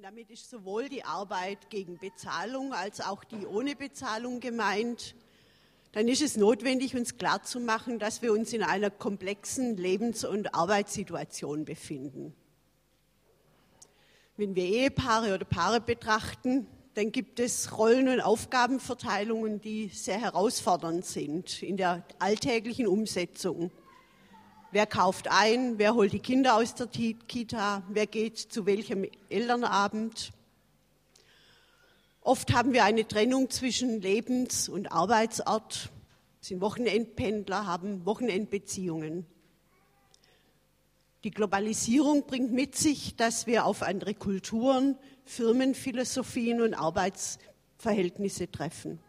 Und damit ist sowohl die Arbeit gegen Bezahlung als auch die ohne Bezahlung gemeint. Dann ist es notwendig, uns klarzumachen, dass wir uns in einer komplexen Lebens- und Arbeitssituation befinden. Wenn wir Ehepaare oder Paare betrachten, dann gibt es Rollen- und Aufgabenverteilungen, die sehr herausfordernd sind in der alltäglichen Umsetzung. Wer kauft ein? Wer holt die Kinder aus der Kita? Wer geht zu welchem Elternabend? Oft haben wir eine Trennung zwischen Lebens- und Arbeitsort, sind Wochenendpendler, haben Wochenendbeziehungen. Die Globalisierung bringt mit sich, dass wir auf andere Kulturen, Firmenphilosophien und Arbeitsverhältnisse treffen.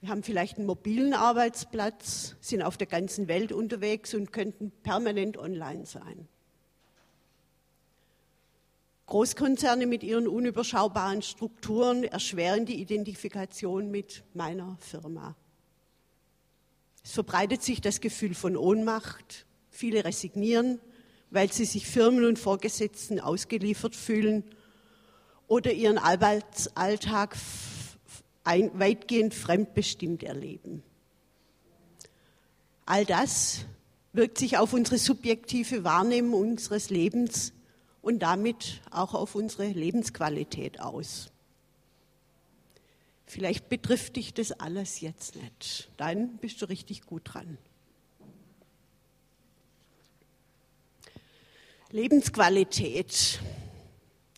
Wir haben vielleicht einen mobilen Arbeitsplatz, sind auf der ganzen Welt unterwegs und könnten permanent online sein. Großkonzerne mit ihren unüberschaubaren Strukturen erschweren die Identifikation mit meiner Firma. Es verbreitet sich das Gefühl von Ohnmacht. Viele resignieren, weil sie sich Firmen und Vorgesetzten ausgeliefert fühlen oder ihren Arbeitsalltag ein, weitgehend fremdbestimmt erleben. All das wirkt sich auf unsere subjektive Wahrnehmung unseres Lebens und damit auch auf unsere Lebensqualität aus. Vielleicht betrifft dich das alles jetzt nicht. Dann bist du richtig gut dran. Lebensqualität.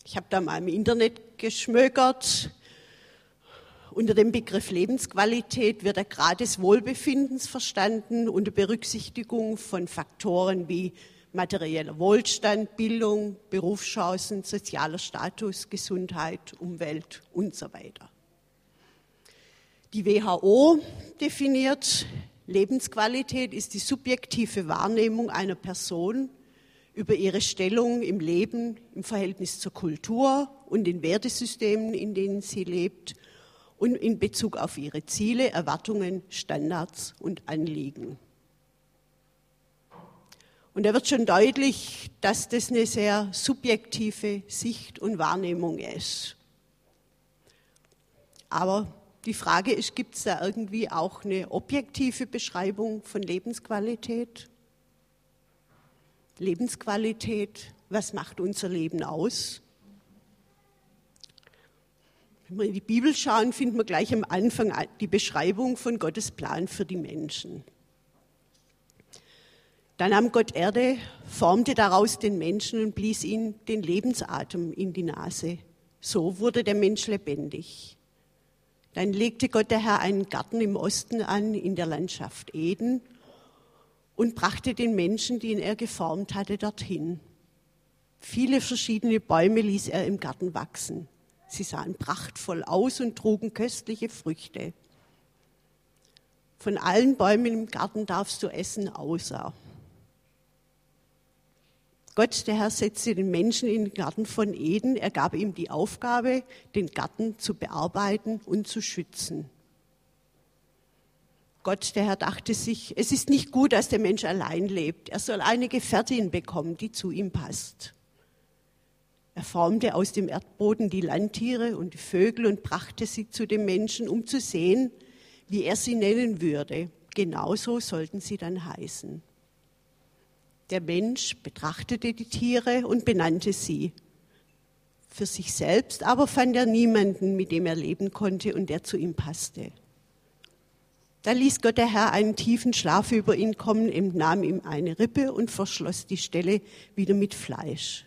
Ich habe da mal im Internet geschmökert. Unter dem Begriff Lebensqualität wird der Grad des Wohlbefindens verstanden unter Berücksichtigung von Faktoren wie materieller Wohlstand, Bildung, Berufschancen, sozialer Status, Gesundheit, Umwelt und so weiter. Die WHO definiert, Lebensqualität ist die subjektive Wahrnehmung einer Person über ihre Stellung im Leben, im Verhältnis zur Kultur und den Wertesystemen, in denen sie lebt und in Bezug auf ihre Ziele, Erwartungen, Standards und Anliegen. Und da wird schon deutlich, dass das eine sehr subjektive Sicht und Wahrnehmung ist. Aber die Frage ist, gibt es da irgendwie auch eine objektive Beschreibung von Lebensqualität? Lebensqualität, was macht unser Leben aus? Wenn wir in die Bibel schauen, finden wir gleich am Anfang die Beschreibung von Gottes Plan für die Menschen. Dann nahm Gott Erde, formte daraus den Menschen und blies ihm den Lebensatem in die Nase. So wurde der Mensch lebendig. Dann legte Gott der Herr einen Garten im Osten an, in der Landschaft Eden, und brachte den Menschen, den er geformt hatte, dorthin. Viele verschiedene Bäume ließ er im Garten wachsen. Sie sahen prachtvoll aus und trugen köstliche Früchte. Von allen Bäumen im Garten darfst du essen, außer. Gott, der Herr, setzte den Menschen in den Garten von Eden. Er gab ihm die Aufgabe, den Garten zu bearbeiten und zu schützen. Gott, der Herr, dachte sich, es ist nicht gut, dass der Mensch allein lebt. Er soll eine Gefährtin bekommen, die zu ihm passt. Er formte aus dem Erdboden die Landtiere und die Vögel und brachte sie zu dem Menschen, um zu sehen, wie er sie nennen würde. Genauso sollten sie dann heißen. Der Mensch betrachtete die Tiere und benannte sie. Für sich selbst aber fand er niemanden, mit dem er leben konnte und der zu ihm passte. Da ließ Gott der Herr einen tiefen Schlaf über ihn kommen, nahm ihm eine Rippe und verschloss die Stelle wieder mit Fleisch.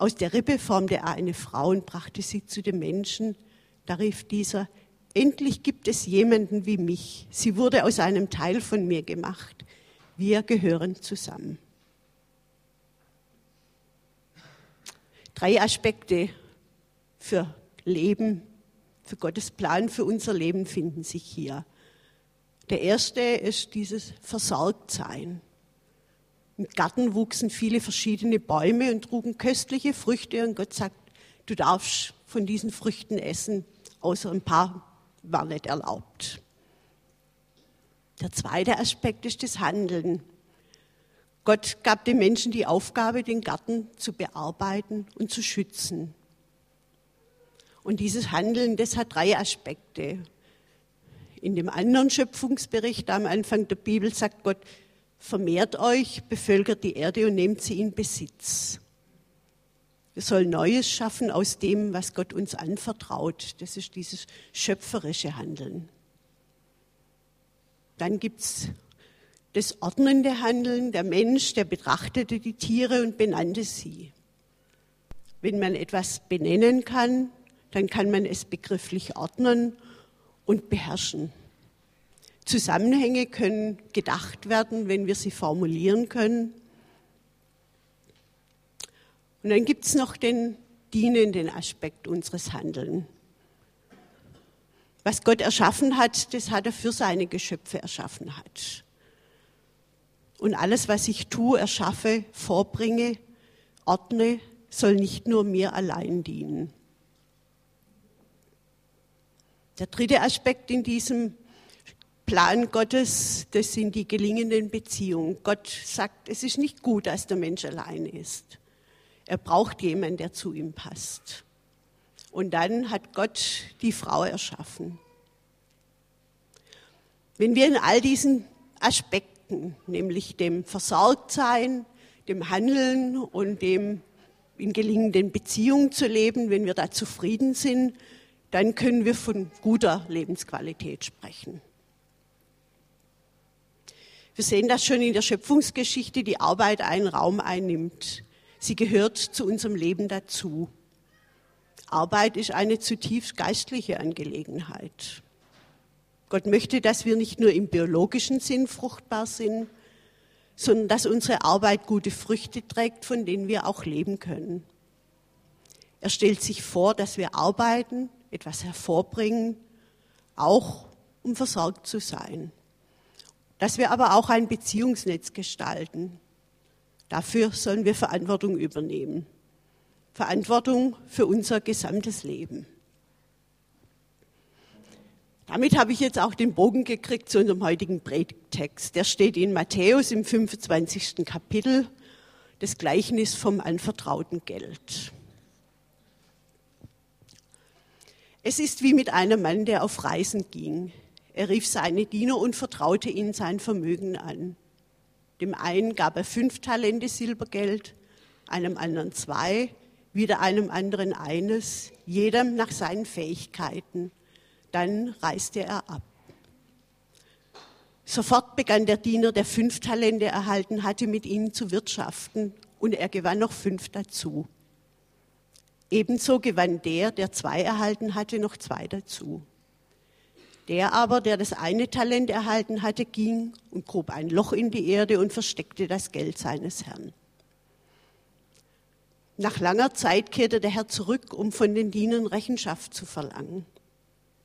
Aus der Rippe formte er eine Frau und brachte sie zu dem Menschen. Da rief dieser, endlich gibt es jemanden wie mich. Sie wurde aus einem Teil von mir gemacht. Wir gehören zusammen. Drei Aspekte für Leben, für Gottes Plan für unser Leben finden sich hier. Der erste ist dieses Versorgtsein. Im Garten wuchsen viele verschiedene Bäume und trugen köstliche Früchte und Gott sagt, du darfst von diesen Früchten essen, außer ein paar war nicht erlaubt. Der zweite Aspekt ist das Handeln. Gott gab den Menschen die Aufgabe, den Garten zu bearbeiten und zu schützen. Und dieses Handeln, das hat drei Aspekte. In dem anderen Schöpfungsbericht am Anfang der Bibel sagt Gott, vermehrt euch, bevölkert die Erde und nehmt sie in Besitz. Wir sollen Neues schaffen aus dem, was Gott uns anvertraut. Das ist dieses schöpferische Handeln. Dann gibt es das ordnende Handeln. Der Mensch, der betrachtete die Tiere und benannte sie. Wenn man etwas benennen kann, dann kann man es begrifflich ordnen und beherrschen. Zusammenhänge können gedacht werden, wenn wir sie formulieren können. Und dann gibt es noch den dienenden Aspekt unseres Handelns. Was Gott erschaffen hat, das hat er für seine Geschöpfe erschaffen hat. Und alles, was ich tue, erschaffe, vorbringe, ordne, soll nicht nur mir allein dienen. Der dritte Aspekt in diesem Plan Gottes, das sind die gelingenden Beziehungen. Gott sagt, es ist nicht gut, dass der Mensch allein ist. Er braucht jemanden, der zu ihm passt. Und dann hat Gott die Frau erschaffen. Wenn wir in all diesen Aspekten, nämlich dem Versorgtsein, dem Handeln und dem in gelingenden Beziehungen zu leben, wenn wir da zufrieden sind, dann können wir von guter Lebensqualität sprechen. Wir sehen das schon in der Schöpfungsgeschichte, die Arbeit einen Raum einnimmt. Sie gehört zu unserem Leben dazu. Arbeit ist eine zutiefst geistliche Angelegenheit. Gott möchte, dass wir nicht nur im biologischen Sinn fruchtbar sind, sondern dass unsere Arbeit gute Früchte trägt, von denen wir auch leben können. Er stellt sich vor, dass wir arbeiten, etwas hervorbringen, auch um versorgt zu sein. Dass wir aber auch ein Beziehungsnetz gestalten. Dafür sollen wir Verantwortung übernehmen. Verantwortung für unser gesamtes Leben. Damit habe ich jetzt auch den Bogen gekriegt zu unserem heutigen Predigtext. Der steht in Matthäus im 25. Kapitel, das Gleichnis vom anvertrauten Geld. Es ist wie mit einem Mann, der auf Reisen ging. Er rief seine Diener und vertraute ihnen sein Vermögen an. Dem einen gab er fünf Talente Silbergeld, einem anderen zwei, wieder einem anderen eines, jedem nach seinen Fähigkeiten. Dann reiste er ab. Sofort begann der Diener, der fünf Talente erhalten hatte, mit ihnen zu wirtschaften, und er gewann noch fünf dazu. Ebenso gewann der, der zwei erhalten hatte, noch zwei dazu. Der aber, der das eine Talent erhalten hatte, ging und grub ein Loch in die Erde und versteckte das Geld seines Herrn. Nach langer Zeit kehrte der Herr zurück, um von den Dienern Rechenschaft zu verlangen.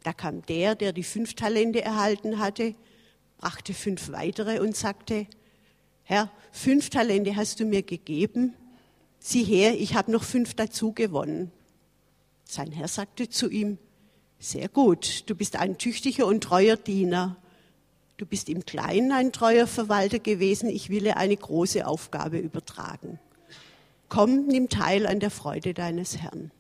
Da kam der, der die fünf Talente erhalten hatte, brachte fünf weitere und sagte, Herr, fünf Talente hast du mir gegeben, sieh her, ich habe noch fünf dazu gewonnen. Sein Herr sagte zu ihm, sehr gut, du bist ein tüchtiger und treuer Diener. Du bist im Kleinen ein treuer Verwalter gewesen, ich will dir eine große Aufgabe übertragen. Komm, nimm teil an der Freude deines Herrn.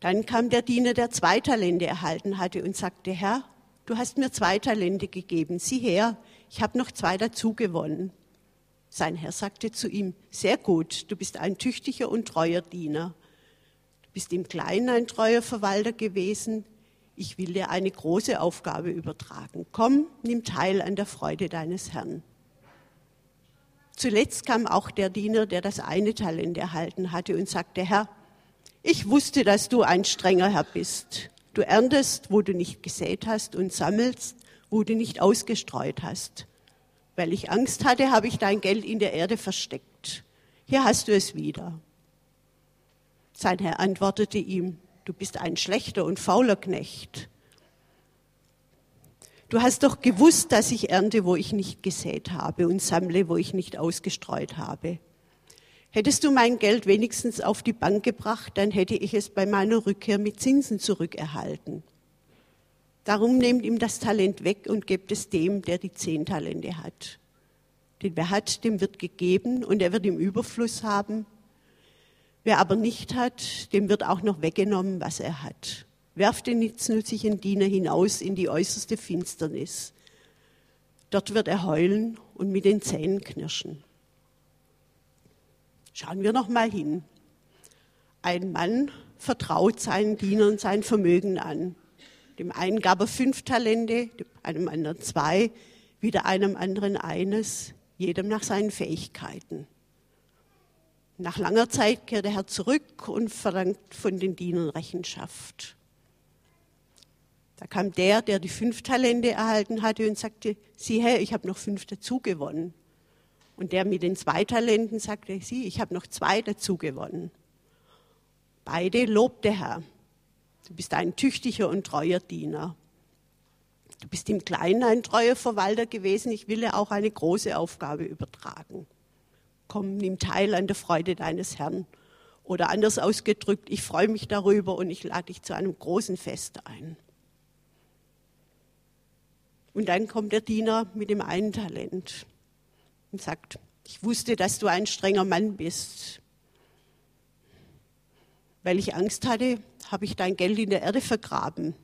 Dann kam der Diener, der zwei Talente erhalten hatte und sagte, Herr, du hast mir zwei Talente gegeben, sieh her, ich habe noch zwei dazu gewonnen. Sein Herr sagte zu ihm, sehr gut, du bist ein tüchtiger und treuer Diener. Bist im Kleinen ein treuer Verwalter gewesen. Ich will dir eine große Aufgabe übertragen. Komm, nimm teil an der Freude deines Herrn. Zuletzt kam auch der Diener, der das eine Talent erhalten hatte und sagte, Herr, ich wusste, dass du ein strenger Herr bist. Du erntest, wo du nicht gesät hast und sammelst, wo du nicht ausgestreut hast. Weil ich Angst hatte, habe ich dein Geld in der Erde versteckt. Hier hast du es wieder. Sein Herr antwortete ihm, du bist ein schlechter und fauler Knecht. Du hast doch gewusst, dass ich ernte, wo ich nicht gesät habe und sammle, wo ich nicht ausgestreut habe. Hättest du mein Geld wenigstens auf die Bank gebracht, dann hätte ich es bei meiner Rückkehr mit Zinsen zurückerhalten. Darum nehmt ihm das Talent weg und gebt es dem, der die zehn Talente hat. Den wer hat, dem wird gegeben und er wird im Überfluss haben. Wer aber nicht hat, dem wird auch noch weggenommen, was er hat. Werft den nichtsnützigen Diener hinaus in die äußerste Finsternis. Dort wird er heulen und mit den Zähnen knirschen. Schauen wir noch mal hin. Ein Mann vertraut seinen Dienern sein Vermögen an. Dem einen gab er fünf Talente, einem anderen zwei, wieder einem anderen eines, jedem nach seinen Fähigkeiten. Nach langer Zeit kehrt der Herr zurück und verlangt von den Dienern Rechenschaft. Da kam der, der die fünf Talente erhalten hatte und sagte, sieh her, ich habe noch fünf dazu gewonnen. Und der mit den zwei Talenten sagte, sieh, ich habe noch zwei dazu gewonnen. Beide lobte Herr. Du bist ein tüchtiger und treuer Diener. Du bist im Kleinen ein treuer Verwalter gewesen. Ich will dir auch eine große Aufgabe übertragen. Komm, nimm teil an der Freude deines Herrn. Oder anders ausgedrückt, ich freue mich darüber und ich lade dich zu einem großen Fest ein. Und dann kommt der Diener mit dem einen Talent und sagt, ich wusste, dass du ein strenger Mann bist. Weil ich Angst hatte, habe ich dein Geld in der Erde vergraben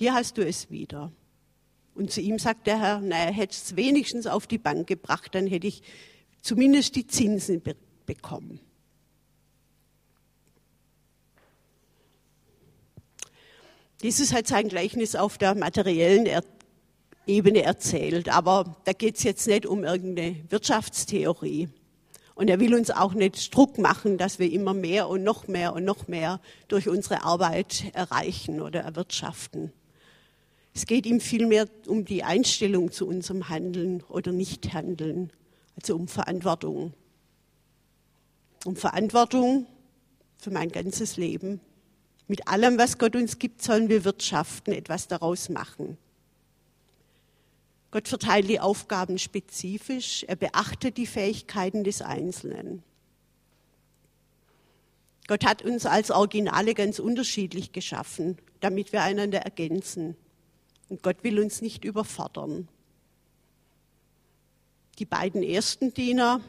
hier hast du es wieder. Und zu ihm sagt der Herr, naja, hättest es wenigstens auf die Bank gebracht, dann hätte ich zumindest die Zinsen be bekommen. Jesus hat sein Gleichnis auf der materiellen er Ebene erzählt, aber da geht es jetzt nicht um irgendeine Wirtschaftstheorie. Und er will uns auch nicht Druck machen, dass wir immer mehr und noch mehr und noch mehr durch unsere Arbeit erreichen oder erwirtschaften. Es geht ihm vielmehr um die Einstellung zu unserem Handeln oder Nichthandeln, also um Verantwortung. Um Verantwortung für mein ganzes Leben. Mit allem, was Gott uns gibt, sollen wir wirtschaften, etwas daraus machen. Gott verteilt die Aufgaben spezifisch, er beachtet die Fähigkeiten des Einzelnen. Gott hat uns als Originale ganz unterschiedlich geschaffen, damit wir einander ergänzen. Und Gott will uns nicht überfordern. Die beiden ersten Diener,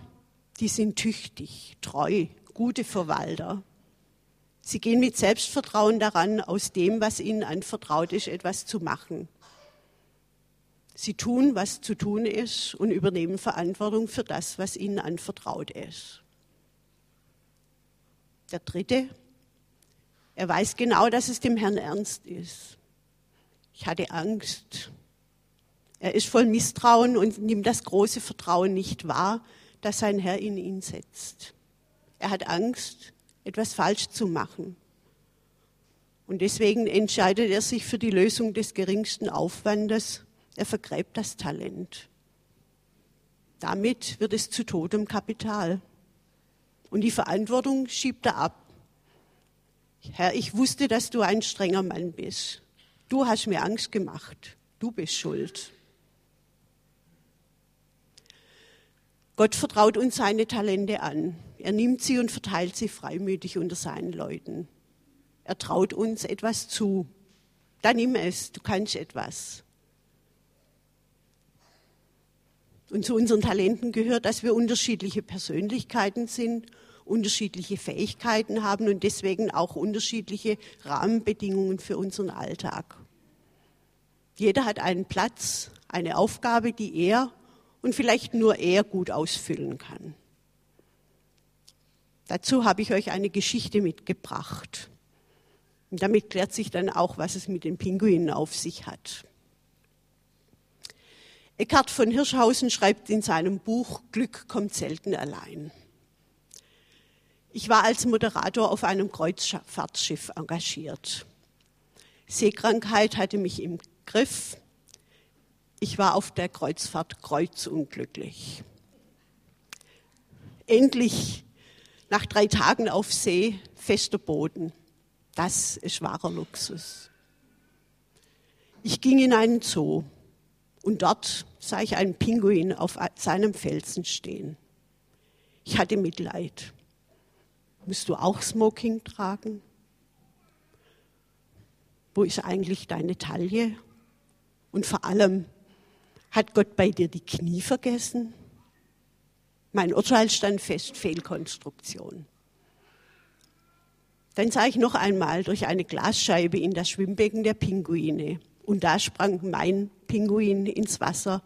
die sind tüchtig, treu, gute Verwalter. Sie gehen mit Selbstvertrauen daran, aus dem, was ihnen anvertraut ist, etwas zu machen. Sie tun, was zu tun ist und übernehmen Verantwortung für das, was ihnen anvertraut ist. Der dritte, er weiß genau, dass es dem Herrn ernst ist. Ich hatte Angst. Er ist voll Misstrauen und nimmt das große Vertrauen nicht wahr, das sein Herr in ihn setzt. Er hat Angst, etwas falsch zu machen. Und deswegen entscheidet er sich für die Lösung des geringsten Aufwandes. Er vergräbt das Talent. Damit wird es zu totem Kapital. Und die Verantwortung schiebt er ab. Herr, ich wusste, dass du ein strenger Mann bist. Du hast mir Angst gemacht. Du bist schuld. Gott vertraut uns seine Talente an. Er nimmt sie und verteilt sie freimütig unter seinen Leuten. Er traut uns etwas zu. Dann nimm es, du kannst etwas. Und zu unseren Talenten gehört, dass wir unterschiedliche Persönlichkeiten sind, unterschiedliche Fähigkeiten haben und deswegen auch unterschiedliche Rahmenbedingungen für unseren Alltag. Jeder hat einen Platz, eine Aufgabe, die er und vielleicht nur er gut ausfüllen kann. Dazu habe ich euch eine Geschichte mitgebracht. Und damit klärt sich dann auch, was es mit den Pinguinen auf sich hat. Eckhard von Hirschhausen schreibt in seinem Buch Glück kommt selten allein. Ich war als Moderator auf einem Kreuzfahrtschiff engagiert. Seekrankheit hatte mich im Griff. Ich war auf der Kreuzfahrt kreuzunglücklich. Endlich nach drei Tagen auf See fester Boden. Das ist wahrer Luxus. Ich ging in einen Zoo und dort sah ich einen Pinguin auf seinem Felsen stehen. Ich hatte Mitleid. Musst du auch Smoking tragen? Wo ist eigentlich deine Taille? Und vor allem, Hat Gott bei dir die Knie vergessen? Mein Urteil stand fest, Fehlkonstruktion. Dann sah ich noch einmal durch eine Glasscheibe in das Schwimmbecken der Pinguine. Und da sprang mein Pinguin ins Wasser,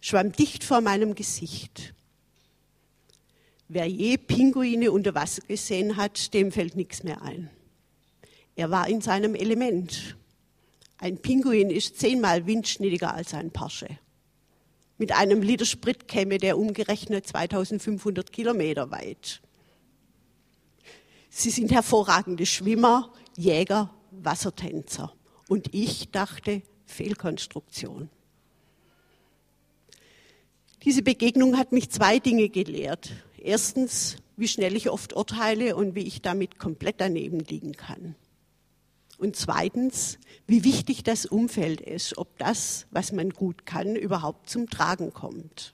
schwamm dicht vor meinem Gesicht. Wer je Pinguine unter Wasser gesehen hat, dem fällt nichts mehr ein. Er war in seinem Element. Ein Pinguin ist zehnmal windschnittiger als ein Porsche. Mit einem Liter Sprit käme der umgerechnet 2500 Kilometer weit. Sie sind hervorragende Schwimmer, Jäger, Wassertänzer. Und ich dachte, Fehlkonstruktion. Diese Begegnung hat mich zwei Dinge gelehrt. Erstens, wie schnell ich oft urteile und wie ich damit komplett daneben liegen kann. Und zweitens, wie wichtig das Umfeld ist, ob das, was man gut kann, überhaupt zum Tragen kommt.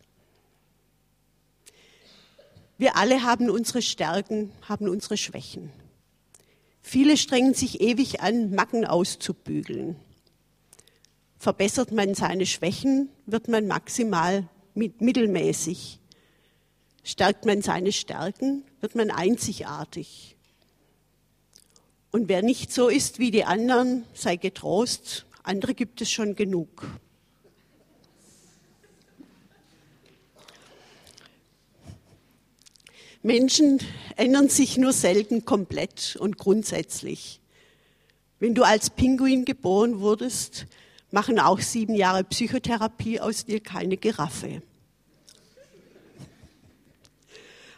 Wir alle haben unsere Stärken, haben unsere Schwächen. Viele strengen sich ewig an, Macken auszubügeln. Verbessert man seine Schwächen, wird man maximal mittelmäßig. Stärkt man seine Stärken, wird man einzigartig. Und wer nicht so ist wie die anderen, sei getrost, andere gibt es schon genug. Menschen ändern sich nur selten komplett und grundsätzlich. Wenn du als Pinguin geboren wurdest, machen auch sieben Jahre Psychotherapie aus dir keine Giraffe.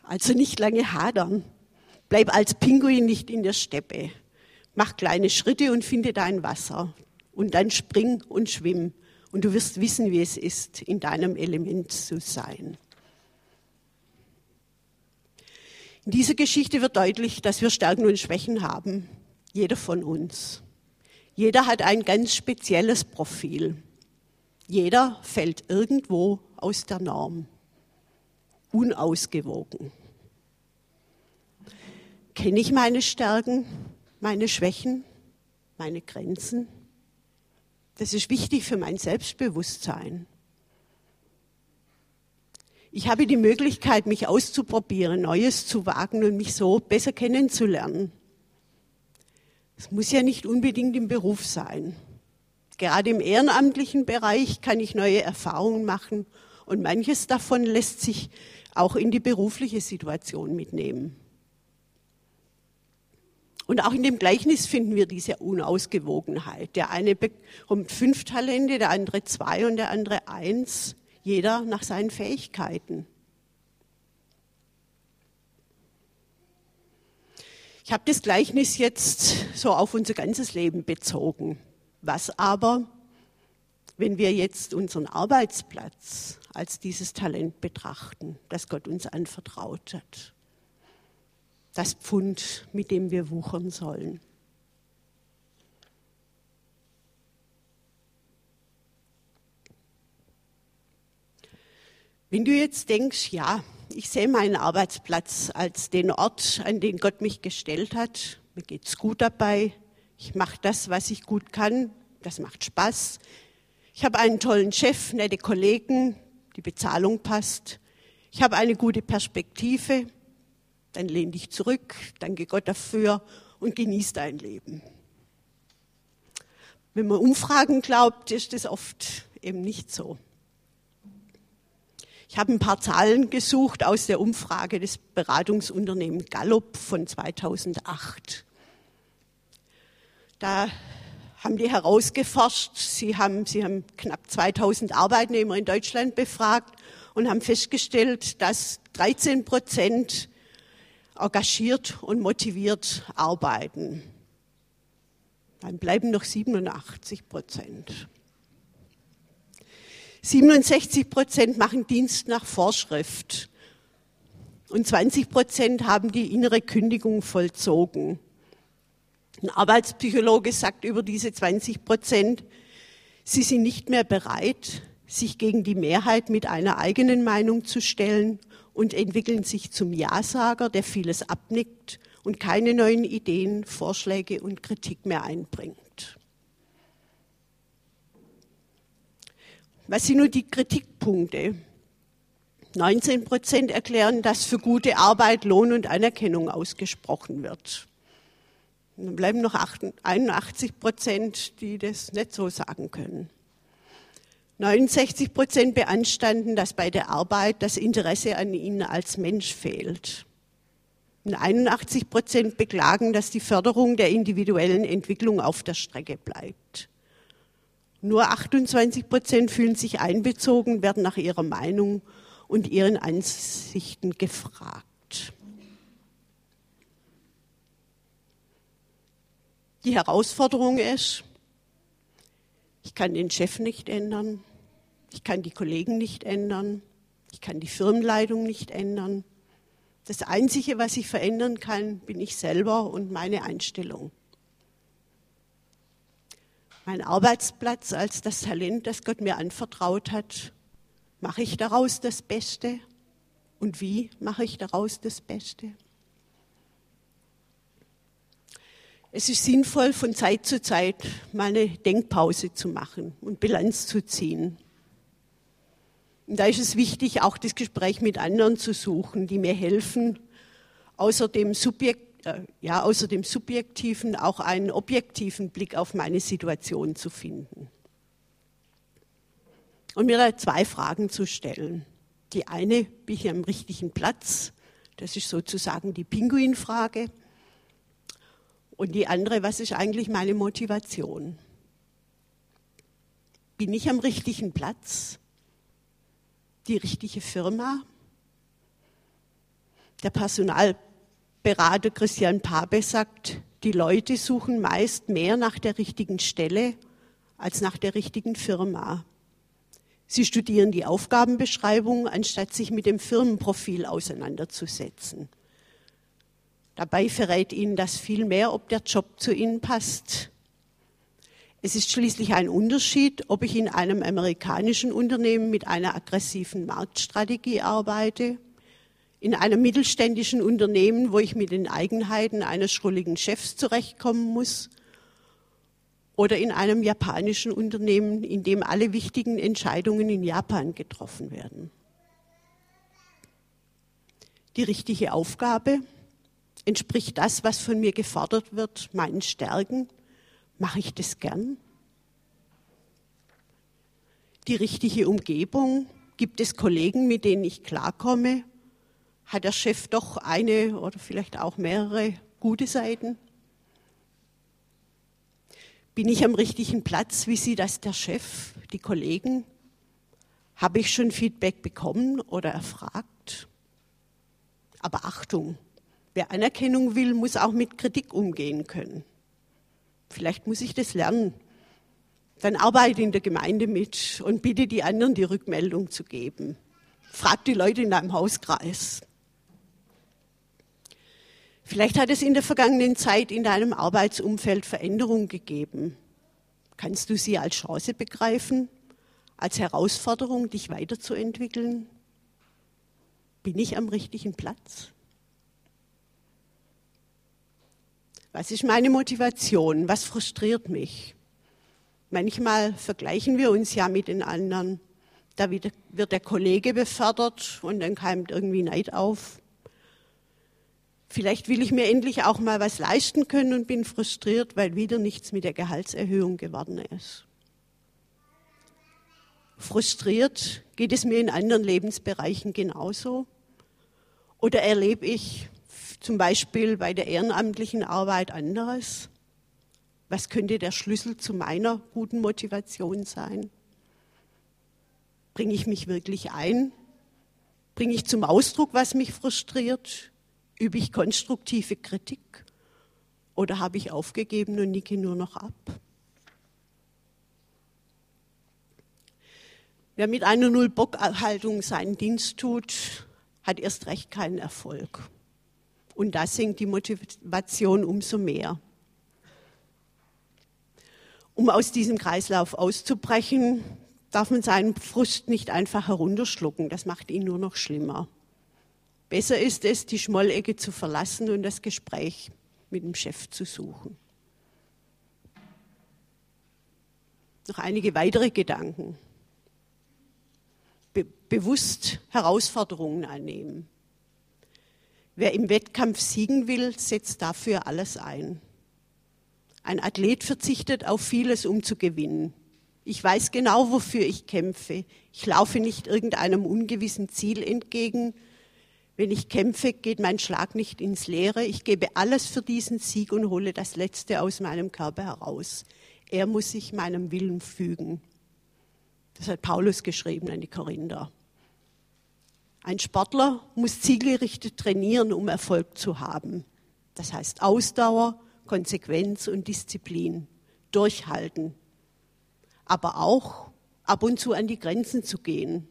Also nicht lange hadern. Bleib als Pinguin nicht in der Steppe. Mach kleine Schritte und finde dein Wasser. Und dann spring und schwimm. Und du wirst wissen, wie es ist, in deinem Element zu sein. In dieser Geschichte wird deutlich, dass wir Stärken und Schwächen haben. Jeder von uns. Jeder hat ein ganz spezielles Profil. Jeder fällt irgendwo aus der Norm. Unausgewogen. Kenne ich meine Stärken? Meine Schwächen, meine Grenzen. Das ist wichtig für mein Selbstbewusstsein. Ich habe die Möglichkeit, mich auszuprobieren, Neues zu wagen und mich so besser kennenzulernen. Es muss ja nicht unbedingt im Beruf sein. Gerade im ehrenamtlichen Bereich kann ich neue Erfahrungen machen und manches davon lässt sich auch in die berufliche Situation mitnehmen. Und auch in dem Gleichnis finden wir diese Unausgewogenheit. Der eine bekommt fünf Talente, der andere zwei und der andere eins, jeder nach seinen Fähigkeiten. Ich habe das Gleichnis jetzt so auf unser ganzes Leben bezogen. Was aber, wenn wir jetzt unseren Arbeitsplatz als dieses Talent betrachten, das Gott uns anvertraut hat? Das Pfund, mit dem wir wuchern sollen. Wenn du jetzt denkst, ja, ich sehe meinen Arbeitsplatz als den Ort, an den Gott mich gestellt hat, mir geht's gut dabei, ich mache das, was ich gut kann, das macht Spaß, ich habe einen tollen Chef, nette Kollegen, die Bezahlung passt, ich habe eine gute Perspektive, dann lehn dich zurück, danke Gott dafür und genieß dein Leben. Wenn man Umfragen glaubt, ist das oft eben nicht so. Ich habe ein paar Zahlen gesucht aus der Umfrage des Beratungsunternehmens Gallup von 2008. Da haben die herausgeforscht, sie haben, sie haben knapp 2000 Arbeitnehmer in Deutschland befragt und haben festgestellt, dass 13 Prozent engagiert und motiviert arbeiten. Dann bleiben noch 87 Prozent. 67 Prozent machen Dienst nach Vorschrift und 20 Prozent haben die innere Kündigung vollzogen. Ein Arbeitspsychologe sagt über diese 20 Prozent, sie sind nicht mehr bereit, sich gegen die Mehrheit mit einer eigenen Meinung zu stellen und entwickeln sich zum Ja-Sager, der vieles abnickt und keine neuen Ideen, Vorschläge und Kritik mehr einbringt. Was sind nun die Kritikpunkte? 19 Prozent erklären, dass für gute Arbeit Lohn und Anerkennung ausgesprochen wird. Dann bleiben noch 81 Prozent, die das nicht so sagen können. 69 Prozent beanstanden, dass bei der Arbeit das Interesse an ihnen als Mensch fehlt. Und 81 Prozent beklagen, dass die Förderung der individuellen Entwicklung auf der Strecke bleibt. Nur 28 Prozent fühlen sich einbezogen, werden nach ihrer Meinung und ihren Ansichten gefragt. Die Herausforderung ist, ich kann den Chef nicht ändern, ich kann die Kollegen nicht ändern, ich kann die Firmenleitung nicht ändern. Das Einzige, was ich verändern kann, bin ich selber und meine Einstellung. Mein Arbeitsplatz als das Talent, das Gott mir anvertraut hat, Mache ich daraus das Beste? Und wie mache ich daraus das Beste? Es ist sinnvoll, von Zeit zu Zeit mal eine Denkpause zu machen und Bilanz zu ziehen. Da ist es wichtig, auch das Gespräch mit anderen zu suchen, die mir helfen, außer dem, Subjekt, äh, ja, außer dem subjektiven auch einen objektiven Blick auf meine Situation zu finden und mir da zwei Fragen zu stellen. Die eine, bin ich am richtigen Platz? Das ist sozusagen die Pinguinfrage. Und die andere, was ist eigentlich meine Motivation? Bin ich am richtigen Platz? Die richtige Firma? Der Personalberater Christian Pape sagt, die Leute suchen meist mehr nach der richtigen Stelle als nach der richtigen Firma. Sie studieren die Aufgabenbeschreibung, anstatt sich mit dem Firmenprofil auseinanderzusetzen. Dabei verrät Ihnen das viel mehr, ob der Job zu Ihnen passt. Es ist schließlich ein Unterschied, ob ich in einem amerikanischen Unternehmen mit einer aggressiven Marktstrategie arbeite, in einem mittelständischen Unternehmen, wo ich mit den Eigenheiten eines schrulligen Chefs zurechtkommen muss, oder in einem japanischen Unternehmen, in dem alle wichtigen Entscheidungen in Japan getroffen werden. Die richtige Aufgabe entspricht das, was von mir gefordert wird, meinen Stärken. Mache ich das gern? Die richtige Umgebung, gibt es Kollegen, mit denen ich klarkomme? Hat der Chef doch eine oder vielleicht auch mehrere gute Seiten? Bin ich am richtigen Platz? Wie sieht das der Chef, die Kollegen? Habe ich schon Feedback bekommen oder erfragt? Aber Achtung, wer Anerkennung will, muss auch mit Kritik umgehen können. Vielleicht muss ich das lernen. Dann arbeite in der Gemeinde mit und bitte die anderen, die Rückmeldung zu geben. Frag die Leute in deinem Hauskreis. Vielleicht hat es in der vergangenen Zeit in deinem Arbeitsumfeld Veränderungen gegeben. Kannst du sie als Chance begreifen, als Herausforderung, dich weiterzuentwickeln? Bin ich am richtigen Platz? Was ist meine Motivation? Was frustriert mich? Manchmal vergleichen wir uns ja mit den anderen. Da wird der Kollege befördert und dann keimt irgendwie Neid auf. Vielleicht will ich mir endlich auch mal was leisten können und bin frustriert, weil wieder nichts mit der Gehaltserhöhung geworden ist. Frustriert geht es mir in anderen Lebensbereichen genauso? Oder erlebe ich zum Beispiel bei der ehrenamtlichen Arbeit anderes? Was könnte der Schlüssel zu meiner guten Motivation sein? Bringe ich mich wirklich ein? Bringe ich zum Ausdruck, was mich frustriert? Übe ich konstruktive Kritik oder habe ich aufgegeben und nicke nur noch ab? Wer mit einer Null-Bock-Haltung seinen Dienst tut, hat erst recht keinen Erfolg. Und da sinkt die Motivation umso mehr. Um aus diesem Kreislauf auszubrechen, darf man seinen Frust nicht einfach herunterschlucken. Das macht ihn nur noch schlimmer. Besser ist es, die Schmollecke zu verlassen und das Gespräch mit dem Chef zu suchen. Noch einige weitere Gedanken. be bewusst Herausforderungen annehmen. Wer im Wettkampf siegen will, setzt dafür alles ein. Ein Athlet verzichtet auf vieles, um zu gewinnen. Ich weiß genau, wofür ich kämpfe. Ich laufe nicht irgendeinem ungewissen Ziel entgegen. Wenn ich kämpfe, geht mein Schlag nicht ins Leere. Ich gebe alles für diesen Sieg und hole das Letzte aus meinem Körper heraus. Er muss sich meinem Willen fügen. Das hat Paulus geschrieben an die Korinther. Ein Sportler muss zielgerichtet trainieren, um Erfolg zu haben. Das heißt Ausdauer, Konsequenz und Disziplin. Durchhalten, aber auch ab und zu an die Grenzen zu gehen.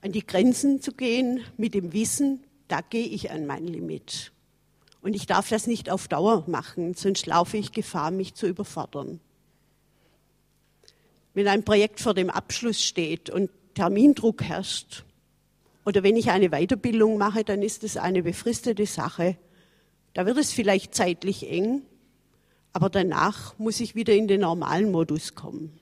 An die Grenzen zu gehen mit dem Wissen, da gehe ich an mein Limit. Und ich darf das nicht auf Dauer machen, sonst laufe ich Gefahr, mich zu überfordern. Wenn ein Projekt vor dem Abschluss steht und Termindruck herrscht, oder wenn ich eine Weiterbildung mache, dann ist es eine befristete Sache. Da wird es vielleicht zeitlich eng, aber danach muss ich wieder in den normalen Modus kommen.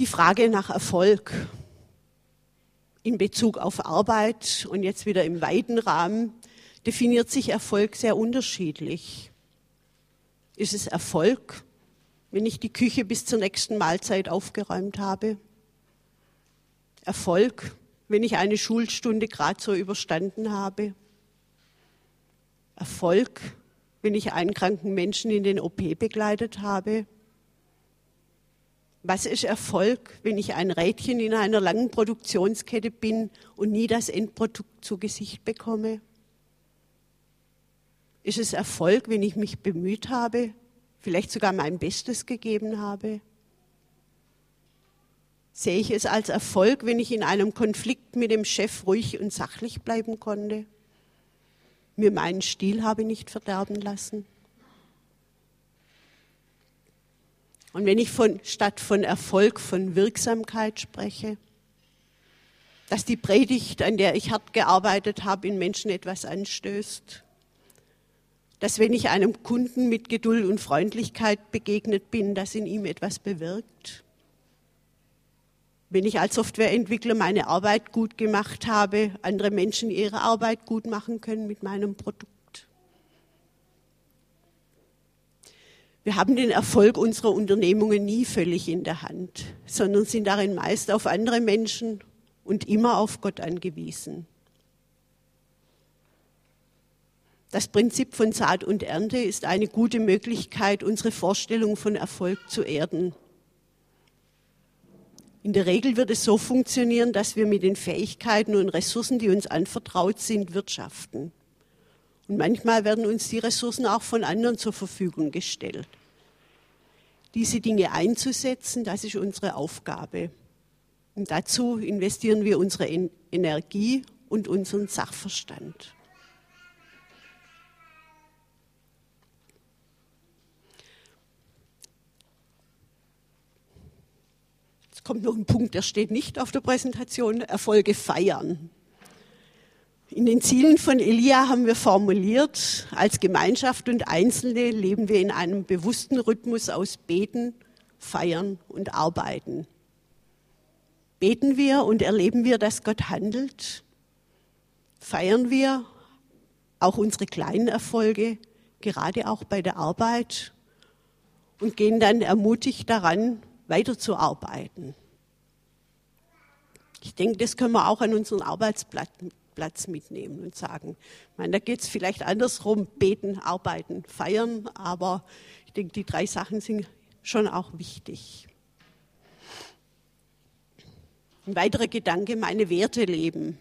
Die Frage nach Erfolg in Bezug auf Arbeit und jetzt wieder im weiten Rahmen definiert sich Erfolg sehr unterschiedlich. Ist es Erfolg, wenn ich die Küche bis zur nächsten Mahlzeit aufgeräumt habe? Erfolg, wenn ich eine Schulstunde gerade so überstanden habe. Erfolg, wenn ich einen kranken Menschen in den OP begleitet habe. Was ist Erfolg, wenn ich ein Rädchen in einer langen Produktionskette bin und nie das Endprodukt zu Gesicht bekomme? Ist es Erfolg, wenn ich mich bemüht habe, vielleicht sogar mein Bestes gegeben habe? Sehe ich es als Erfolg, wenn ich in einem Konflikt mit dem Chef ruhig und sachlich bleiben konnte? Mir meinen Stil habe nicht verderben lassen? Und wenn ich von, statt von Erfolg von Wirksamkeit spreche, dass die Predigt, an der ich hart gearbeitet habe, in Menschen etwas anstößt, dass wenn ich einem Kunden mit Geduld und Freundlichkeit begegnet bin, dass in ihm etwas bewirkt, wenn ich als Softwareentwickler meine Arbeit gut gemacht habe, andere Menschen ihre Arbeit gut machen können mit meinem Produkt. Wir haben den Erfolg unserer Unternehmungen nie völlig in der Hand, sondern sind darin meist auf andere Menschen und immer auf Gott angewiesen. Das Prinzip von Saat und Ernte ist eine gute Möglichkeit, unsere Vorstellung von Erfolg zu erden in der Regel wird es so funktionieren, dass wir mit den Fähigkeiten und Ressourcen, die uns anvertraut sind, wirtschaften. Und manchmal werden uns die Ressourcen auch von anderen zur Verfügung gestellt. Diese Dinge einzusetzen, das ist unsere Aufgabe. Und dazu investieren wir unsere Energie und unseren Sachverstand. Kommt noch ein Punkt, der steht nicht auf der Präsentation, Erfolge feiern. In den Zielen von Elia haben wir formuliert, als Gemeinschaft und Einzelne leben wir in einem bewussten Rhythmus aus Beten, Feiern und Arbeiten. Beten wir und erleben wir, dass Gott handelt? Feiern wir auch unsere kleinen Erfolge, gerade auch bei der Arbeit und gehen dann ermutigt daran, weiterzuarbeiten. Ich denke, das können wir auch an unseren Arbeitsplatz mitnehmen und sagen. Ich meine, da geht es vielleicht andersrum, beten, arbeiten, feiern, aber ich denke, die drei Sachen sind schon auch wichtig. Ein weiterer Gedanke, meine Werte leben.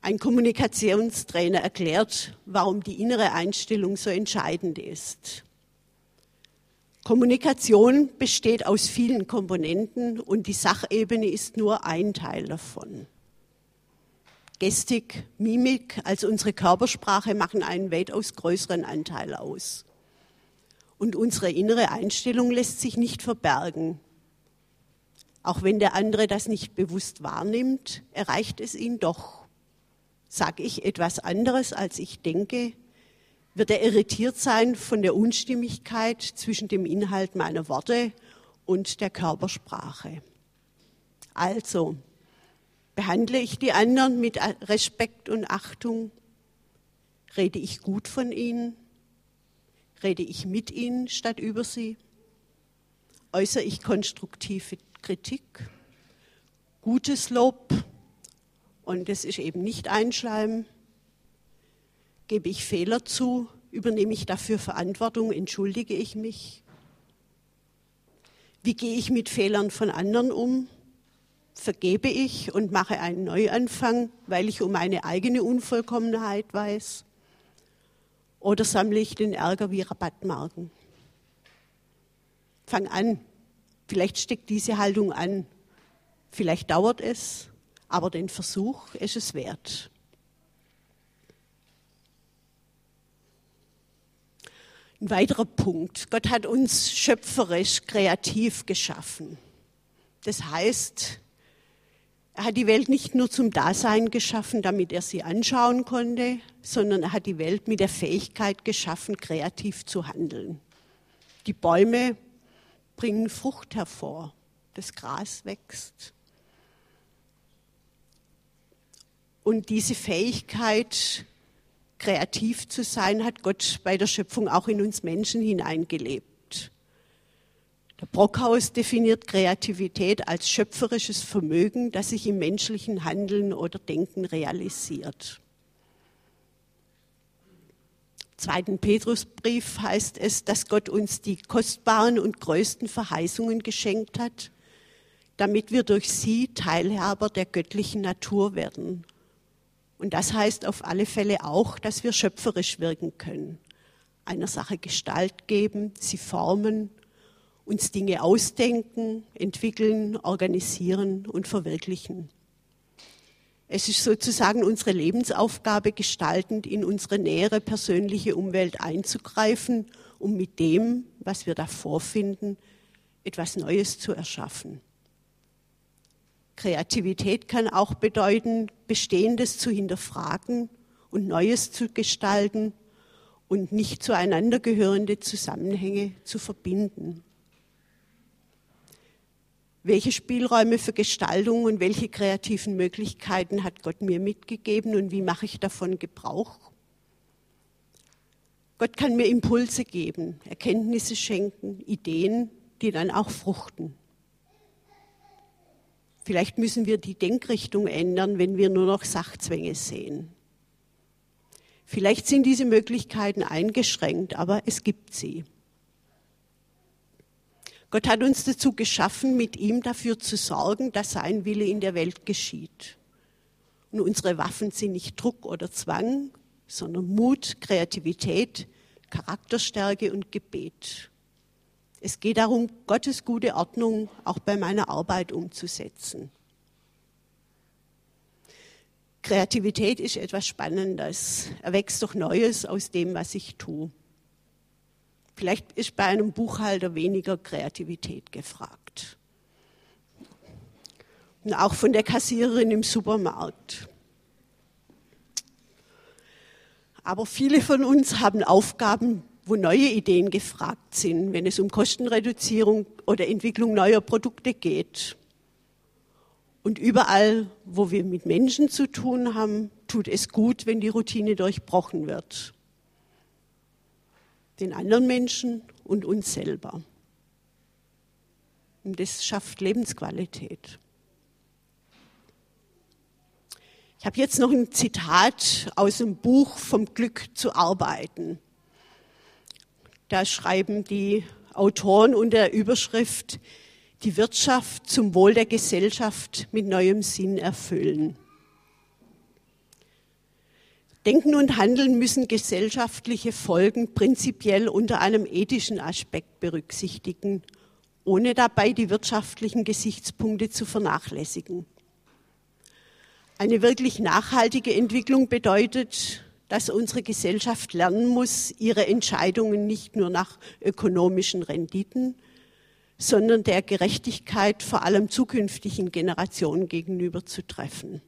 Ein Kommunikationstrainer erklärt, warum die innere Einstellung so entscheidend ist. Kommunikation besteht aus vielen Komponenten und die Sachebene ist nur ein Teil davon. Gestik, Mimik, also unsere Körpersprache machen einen weitaus größeren Anteil aus. Und unsere innere Einstellung lässt sich nicht verbergen. Auch wenn der andere das nicht bewusst wahrnimmt, erreicht es ihn doch. Sage ich etwas anderes, als ich denke? Wird er irritiert sein von der Unstimmigkeit zwischen dem Inhalt meiner Worte und der Körpersprache? Also, behandle ich die anderen mit Respekt und Achtung? Rede ich gut von ihnen? Rede ich mit ihnen statt über sie? Äußere ich konstruktive Kritik? Gutes Lob? Und das ist eben nicht einschleimen. Gebe ich Fehler zu? Übernehme ich dafür Verantwortung? Entschuldige ich mich? Wie gehe ich mit Fehlern von anderen um? Vergebe ich und mache einen Neuanfang, weil ich um meine eigene Unvollkommenheit weiß? Oder sammle ich den Ärger wie Rabattmarken? Fang an. Vielleicht steckt diese Haltung an. Vielleicht dauert es, aber den Versuch ist es wert. Ein weiterer Punkt. Gott hat uns schöpferisch, kreativ geschaffen. Das heißt, er hat die Welt nicht nur zum Dasein geschaffen, damit er sie anschauen konnte, sondern er hat die Welt mit der Fähigkeit geschaffen, kreativ zu handeln. Die Bäume bringen Frucht hervor, das Gras wächst. Und diese Fähigkeit, kreativ zu sein, hat Gott bei der Schöpfung auch in uns Menschen hineingelebt. Der Brockhaus definiert Kreativität als schöpferisches Vermögen, das sich im menschlichen Handeln oder Denken realisiert. Im zweiten Petrusbrief heißt es, dass Gott uns die kostbaren und größten Verheißungen geschenkt hat, damit wir durch sie Teilhaber der göttlichen Natur werden und das heißt auf alle Fälle auch, dass wir schöpferisch wirken können, einer Sache Gestalt geben, sie formen, uns Dinge ausdenken, entwickeln, organisieren und verwirklichen. Es ist sozusagen unsere Lebensaufgabe, gestaltend in unsere nähere persönliche Umwelt einzugreifen, um mit dem, was wir da vorfinden, etwas Neues zu erschaffen. Kreativität kann auch bedeuten, Bestehendes zu hinterfragen und Neues zu gestalten und nicht zueinander gehörende Zusammenhänge zu verbinden. Welche Spielräume für Gestaltung und welche kreativen Möglichkeiten hat Gott mir mitgegeben und wie mache ich davon Gebrauch? Gott kann mir Impulse geben, Erkenntnisse schenken, Ideen, die dann auch fruchten. Vielleicht müssen wir die Denkrichtung ändern, wenn wir nur noch Sachzwänge sehen. Vielleicht sind diese Möglichkeiten eingeschränkt, aber es gibt sie. Gott hat uns dazu geschaffen, mit ihm dafür zu sorgen, dass sein Wille in der Welt geschieht. Und unsere Waffen sind nicht Druck oder Zwang, sondern Mut, Kreativität, Charakterstärke und Gebet. Es geht darum, Gottes gute Ordnung auch bei meiner Arbeit umzusetzen. Kreativität ist etwas Spannendes. Er wächst doch Neues aus dem, was ich tue. Vielleicht ist bei einem Buchhalter weniger Kreativität gefragt. Und auch von der Kassiererin im Supermarkt. Aber viele von uns haben Aufgaben, wo neue Ideen gefragt sind, wenn es um Kostenreduzierung oder Entwicklung neuer Produkte geht. Und überall, wo wir mit Menschen zu tun haben, tut es gut, wenn die Routine durchbrochen wird. Den anderen Menschen und uns selber. Und das schafft Lebensqualität. Ich habe jetzt noch ein Zitat aus dem Buch Vom Glück zu arbeiten. Da schreiben die Autoren unter der Überschrift Die Wirtschaft zum Wohl der Gesellschaft mit neuem Sinn erfüllen. Denken und Handeln müssen gesellschaftliche Folgen prinzipiell unter einem ethischen Aspekt berücksichtigen, ohne dabei die wirtschaftlichen Gesichtspunkte zu vernachlässigen. Eine wirklich nachhaltige Entwicklung bedeutet, dass unsere Gesellschaft lernen muss, ihre Entscheidungen nicht nur nach ökonomischen Renditen, sondern der Gerechtigkeit vor allem zukünftigen Generationen gegenüber zu treffen.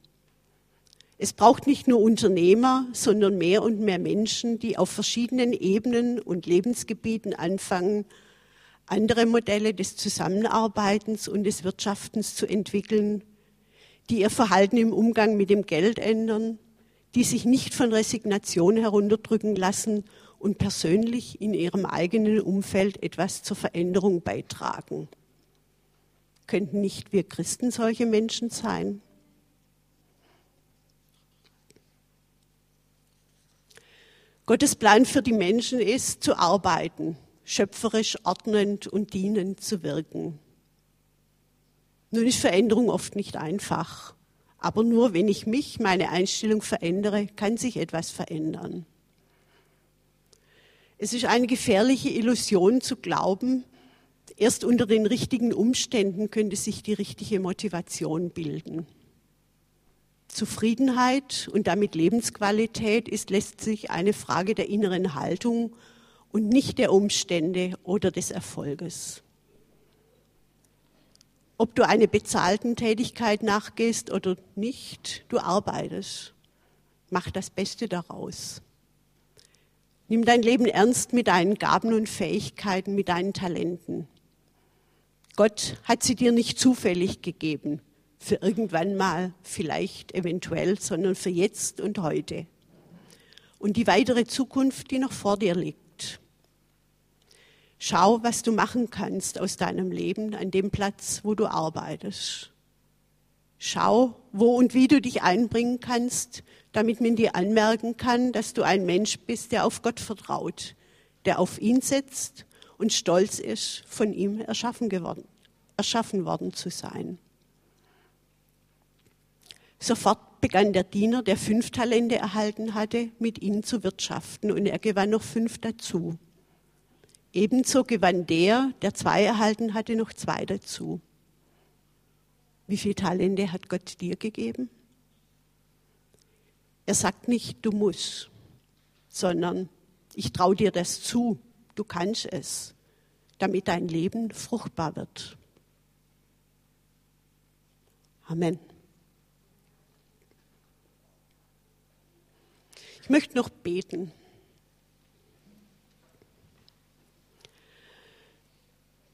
Es braucht nicht nur Unternehmer, sondern mehr und mehr Menschen, die auf verschiedenen Ebenen und Lebensgebieten anfangen, andere Modelle des Zusammenarbeitens und des Wirtschaftens zu entwickeln, die ihr Verhalten im Umgang mit dem Geld ändern, die sich nicht von Resignation herunterdrücken lassen und persönlich in ihrem eigenen Umfeld etwas zur Veränderung beitragen. Könnten nicht wir Christen solche Menschen sein? Gottes Plan für die Menschen ist, zu arbeiten, schöpferisch, ordnend und dienend zu wirken. Nun ist Veränderung oft nicht einfach, aber nur wenn ich mich, meine Einstellung verändere, kann sich etwas verändern. Es ist eine gefährliche Illusion zu glauben, erst unter den richtigen Umständen könnte sich die richtige Motivation bilden. Zufriedenheit und damit Lebensqualität ist letztlich eine Frage der inneren Haltung und nicht der Umstände oder des Erfolges. Ob du einer bezahlten Tätigkeit nachgehst oder nicht, du arbeitest. Mach das Beste daraus. Nimm dein Leben ernst mit deinen Gaben und Fähigkeiten, mit deinen Talenten. Gott hat sie dir nicht zufällig gegeben für irgendwann mal, vielleicht eventuell, sondern für jetzt und heute. Und die weitere Zukunft, die noch vor dir liegt. Schau, was du machen kannst aus deinem Leben an dem Platz, wo du arbeitest. Schau, wo und wie du dich einbringen kannst, damit man dir anmerken kann, dass du ein Mensch bist, der auf Gott vertraut, der auf ihn setzt und stolz ist, von ihm erschaffen, geworden, erschaffen worden zu sein. Sofort begann der Diener, der fünf Talente erhalten hatte, mit ihnen zu wirtschaften und er gewann noch fünf dazu. Ebenso gewann der, der zwei erhalten hatte, noch zwei dazu. Wie viele Talente hat Gott dir gegeben? Er sagt nicht, du musst, sondern ich traue dir das zu, du kannst es, damit dein Leben fruchtbar wird. Amen. Ich möchte noch beten.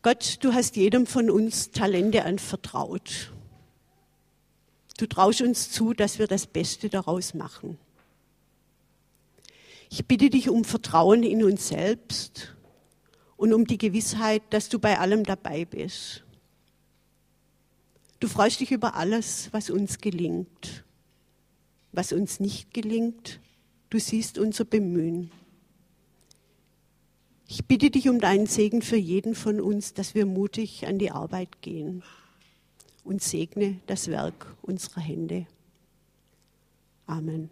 Gott, du hast jedem von uns Talente anvertraut. Du traust uns zu, dass wir das Beste daraus machen. Ich bitte dich um Vertrauen in uns selbst und um die Gewissheit, dass du bei allem dabei bist. Du freust dich über alles, was uns gelingt. Was uns nicht gelingt, Du siehst unser Bemühen. Ich bitte dich um deinen Segen für jeden von uns, dass wir mutig an die Arbeit gehen und segne das Werk unserer Hände. Amen.